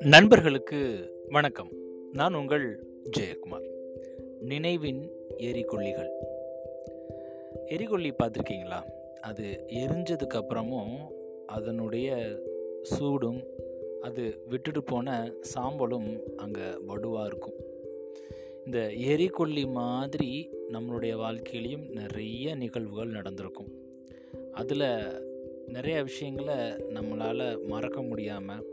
நண்பர்களுக்கு வணக்கம். நான் உங்கள் ஜெயக்குமார். நினைவின் எரிகொல்லிகள். எரிகொல்லி பார்த்துருக்கீங்களா? அது எரிஞ்சதுக்கு அப்புறமும் அதனுடைய சூடும் அது விட்டுட்டு போன சாம்பலும் அங்கே வடுவாக இருக்கும். இந்த எரிகொல்லி மாதிரி நம்மளுடைய வாழ்க்கையிலையும் நிறைய நிகழ்வுகள் நடந்திருக்கும். அதில் நிறைய விஷயங்களை நம்மளால் மறக்க முடியாமல்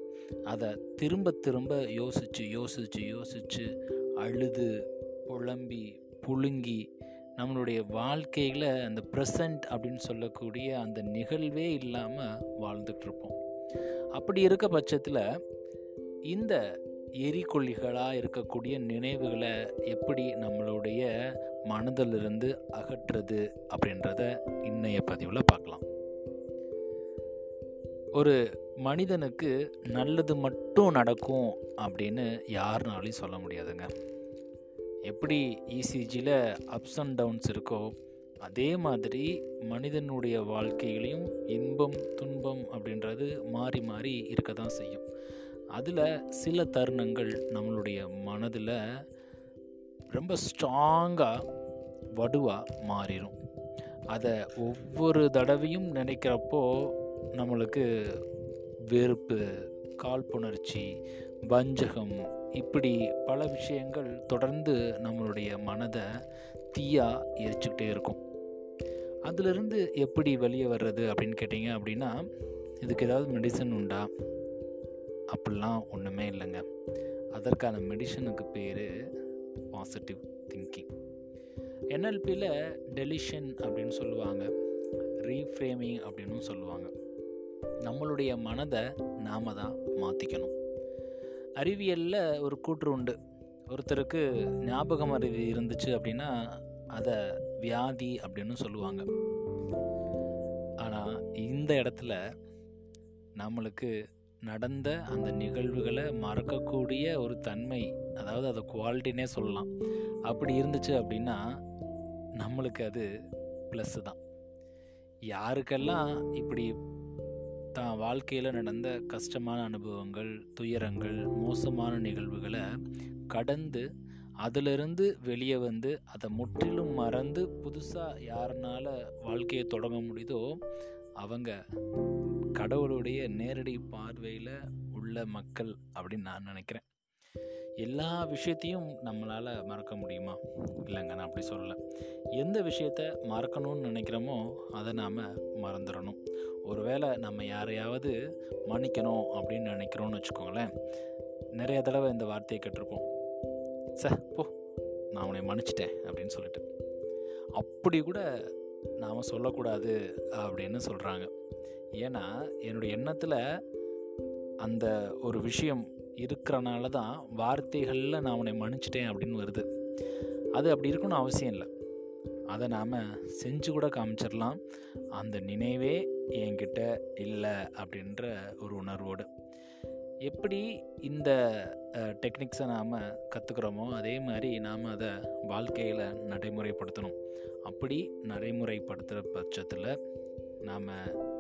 அதை திரும்ப திரும்ப யோசித்து யோசித்து யோசித்து அழுது புலம்பி புழுங்கி நம்மளுடைய வாழ்க்கையில் அந்த ப்ரெசண்ட் அப்படின்னு சொல்லக்கூடிய அந்த நிகழ்வே இல்லாமல் வாழ்ந்துட்டுருப்போம் அப்படி இருக்க பட்சத்தில் இந்த எரிக்கொல்லிகளாக இருக்கக்கூடிய நினைவுகளை எப்படி நம்மளுடைய மனதிலிருந்து அகற்றுறது அப்படின்றத இன்னைய பதிவில் பார்க்கலாம். ஒரு மனிதனுக்கு நல்லது மட்டும் நடக்கும் அப்படின்னு யாருனாலையும் சொல்ல முடியாதுங்க. எப்படி இசிஜியில் அப்ஸ் அண்ட் டவுன்ஸ் இருக்கோ அதே மாதிரி மனிதனுடைய வாழ்க்கையிலையும் இன்பம் துன்பம் அப்படின்றது மாறி மாறி இருக்க தான் செய்யும். அதில் சில தருணங்கள் நம்மளுடைய மனதில் ரொம்ப ஸ்ட்ராங்காக வடுவாக மாறிடும் அதை ஒவ்வொரு தடவையும் நினைக்கிறப்போ நம்மளுக்கு வெறுப்பு காழ்ப்புணர்ச்சி வஞ்சகம் இப்படி பல விஷயங்கள் தொடர்ந்து நம்மளுடைய மனதை தீயாக எரிச்சுக்கிட்டே இருக்கும். அதிலிருந்து எப்படி வெளியே வர்றது அப்படின்னு கேட்டிங்க அப்படின்னா இதுக்கு ஏதாவது மெடிசன் உண்டா? அப்படிலாம் ஒன்றுமே இல்லைங்க. அதற்கான மெடிசனுக்கு பேர் பாசிட்டிவ் திங்கிங் என்எல்பியில் டெலிஷன் அப்படின்னு சொல்லுவாங்க. ரீஃப்ரேமிங் அப்படின்னு சொல்லுவாங்க. நம்மளுடைய மனதை நாம் தான் மாற்றிக்கணும் அறிவியலில் ஒரு கூற்று உண்டு. ஒருத்தருக்கு ஞாபகம் அறிவு இருந்துச்சு அப்படின்னா அதை வியாதி அப்படின்னு சொல்லுவாங்க. ஆனால் இந்த இடத்துல நம்மளுக்கு நடந்த அந்த நிகழ்வுகளை மறக்கக்கூடிய ஒரு தன்மை அதாவது அதை குவாலிட்டினே சொல்லலாம். அப்படி இருந்துச்சு அப்படின்னா நம்மளுக்கு அது ப்ளஸ்ஸு தான். யாருக்கெல்லாம் இப்படி தான் வாழ்க்கையில் நடந்த கஷ்டமான அனுபவங்கள் துயரங்கள் மோசமான நிகழ்வுகளை கடந்து அதிலிருந்து வெளியே வந்து அதை முற்றிலும் மறந்து புதுசாக யாருனால வாழ்க்கையை தொடங்க முடியுதோ அவங்க கடவுளுடைய நேரடி பார்வையில் உள்ள மக்கள் அப்படின்னு நான் நினைக்கிறேன். எல்லா விஷயத்தையும் நம்மளால் மறக்க முடியுமா? இல்லைங்க நான் அப்படி சொல்லலை. எந்த விஷயத்த மறக்கணும்னு நினைக்கிறோமோ அதை நாம் மறந்துடணும் ஒருவேளை நம்ம யாரையாவது மன்னிக்கணும் அப்படின்னு நினைக்கிறோன்னு வச்சுக்கோங்களேன் நிறைய தடவை இந்த வார்த்தையை கேட்டிருப்போம். சார் போ நான் உன்னை மன்னிச்சிட்டேன் அப்படின்னு சொல்லிட்டு. அப்படி கூட நாம் சொல்லக்கூடாது அப்படின்னு சொல்கிறாங்க ஏன்னா என்னுடைய எண்ணத்தில் அந்த ஒரு விஷயம் இருக்கிறனால தான் வார்த்தைகளில் நான் உன்னை மன்னிச்சிட்டேன் அப்படின்னு வருது. அது அப்படி இருக்கணும்னு அவசியம் இல்லை. அதை நாம் செஞ்சு கூட காமிச்சிடலாம். அந்த நினைவே என்கிட்ட இல்லை அப்படின்ற ஒரு உணர்வோடு. எப்படி இந்த டெக்னிக்ஸை நாம் கற்றுக்குறோமோ அதே மாதிரி நாம் அதை வாழ்க்கையில் நடைமுறைப்படுத்தணும். அப்படி நடைமுறைப்படுத்துகிற பட்சத்தில் நாம்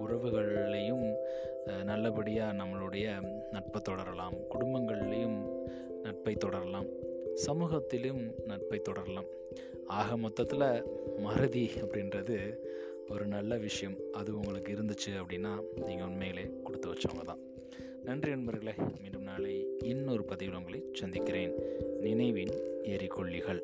உறவுகள்லேயும் நல்லபடியாக நம்மளுடைய நட்பை தொடரலாம். நட்பை தொடரலாம். சமூகத்திலும் நட்பை தொடரலாம். ஆக மொத்தத்தில் மறதி அப்படின்றது ஒரு நல்ல விஷயம். அது உங்களுக்கு இருந்துச்சு அப்படின்னா நீங்கள் உண்மையிலே கொடுத்து வச்சவங்க தான். நன்றி நண்பர்களே மீண்டும் நாளை இன்னொரு பதிவில் உங்களை சந்திக்கிறேன். நினைவின் எரிகொல்லிகள்.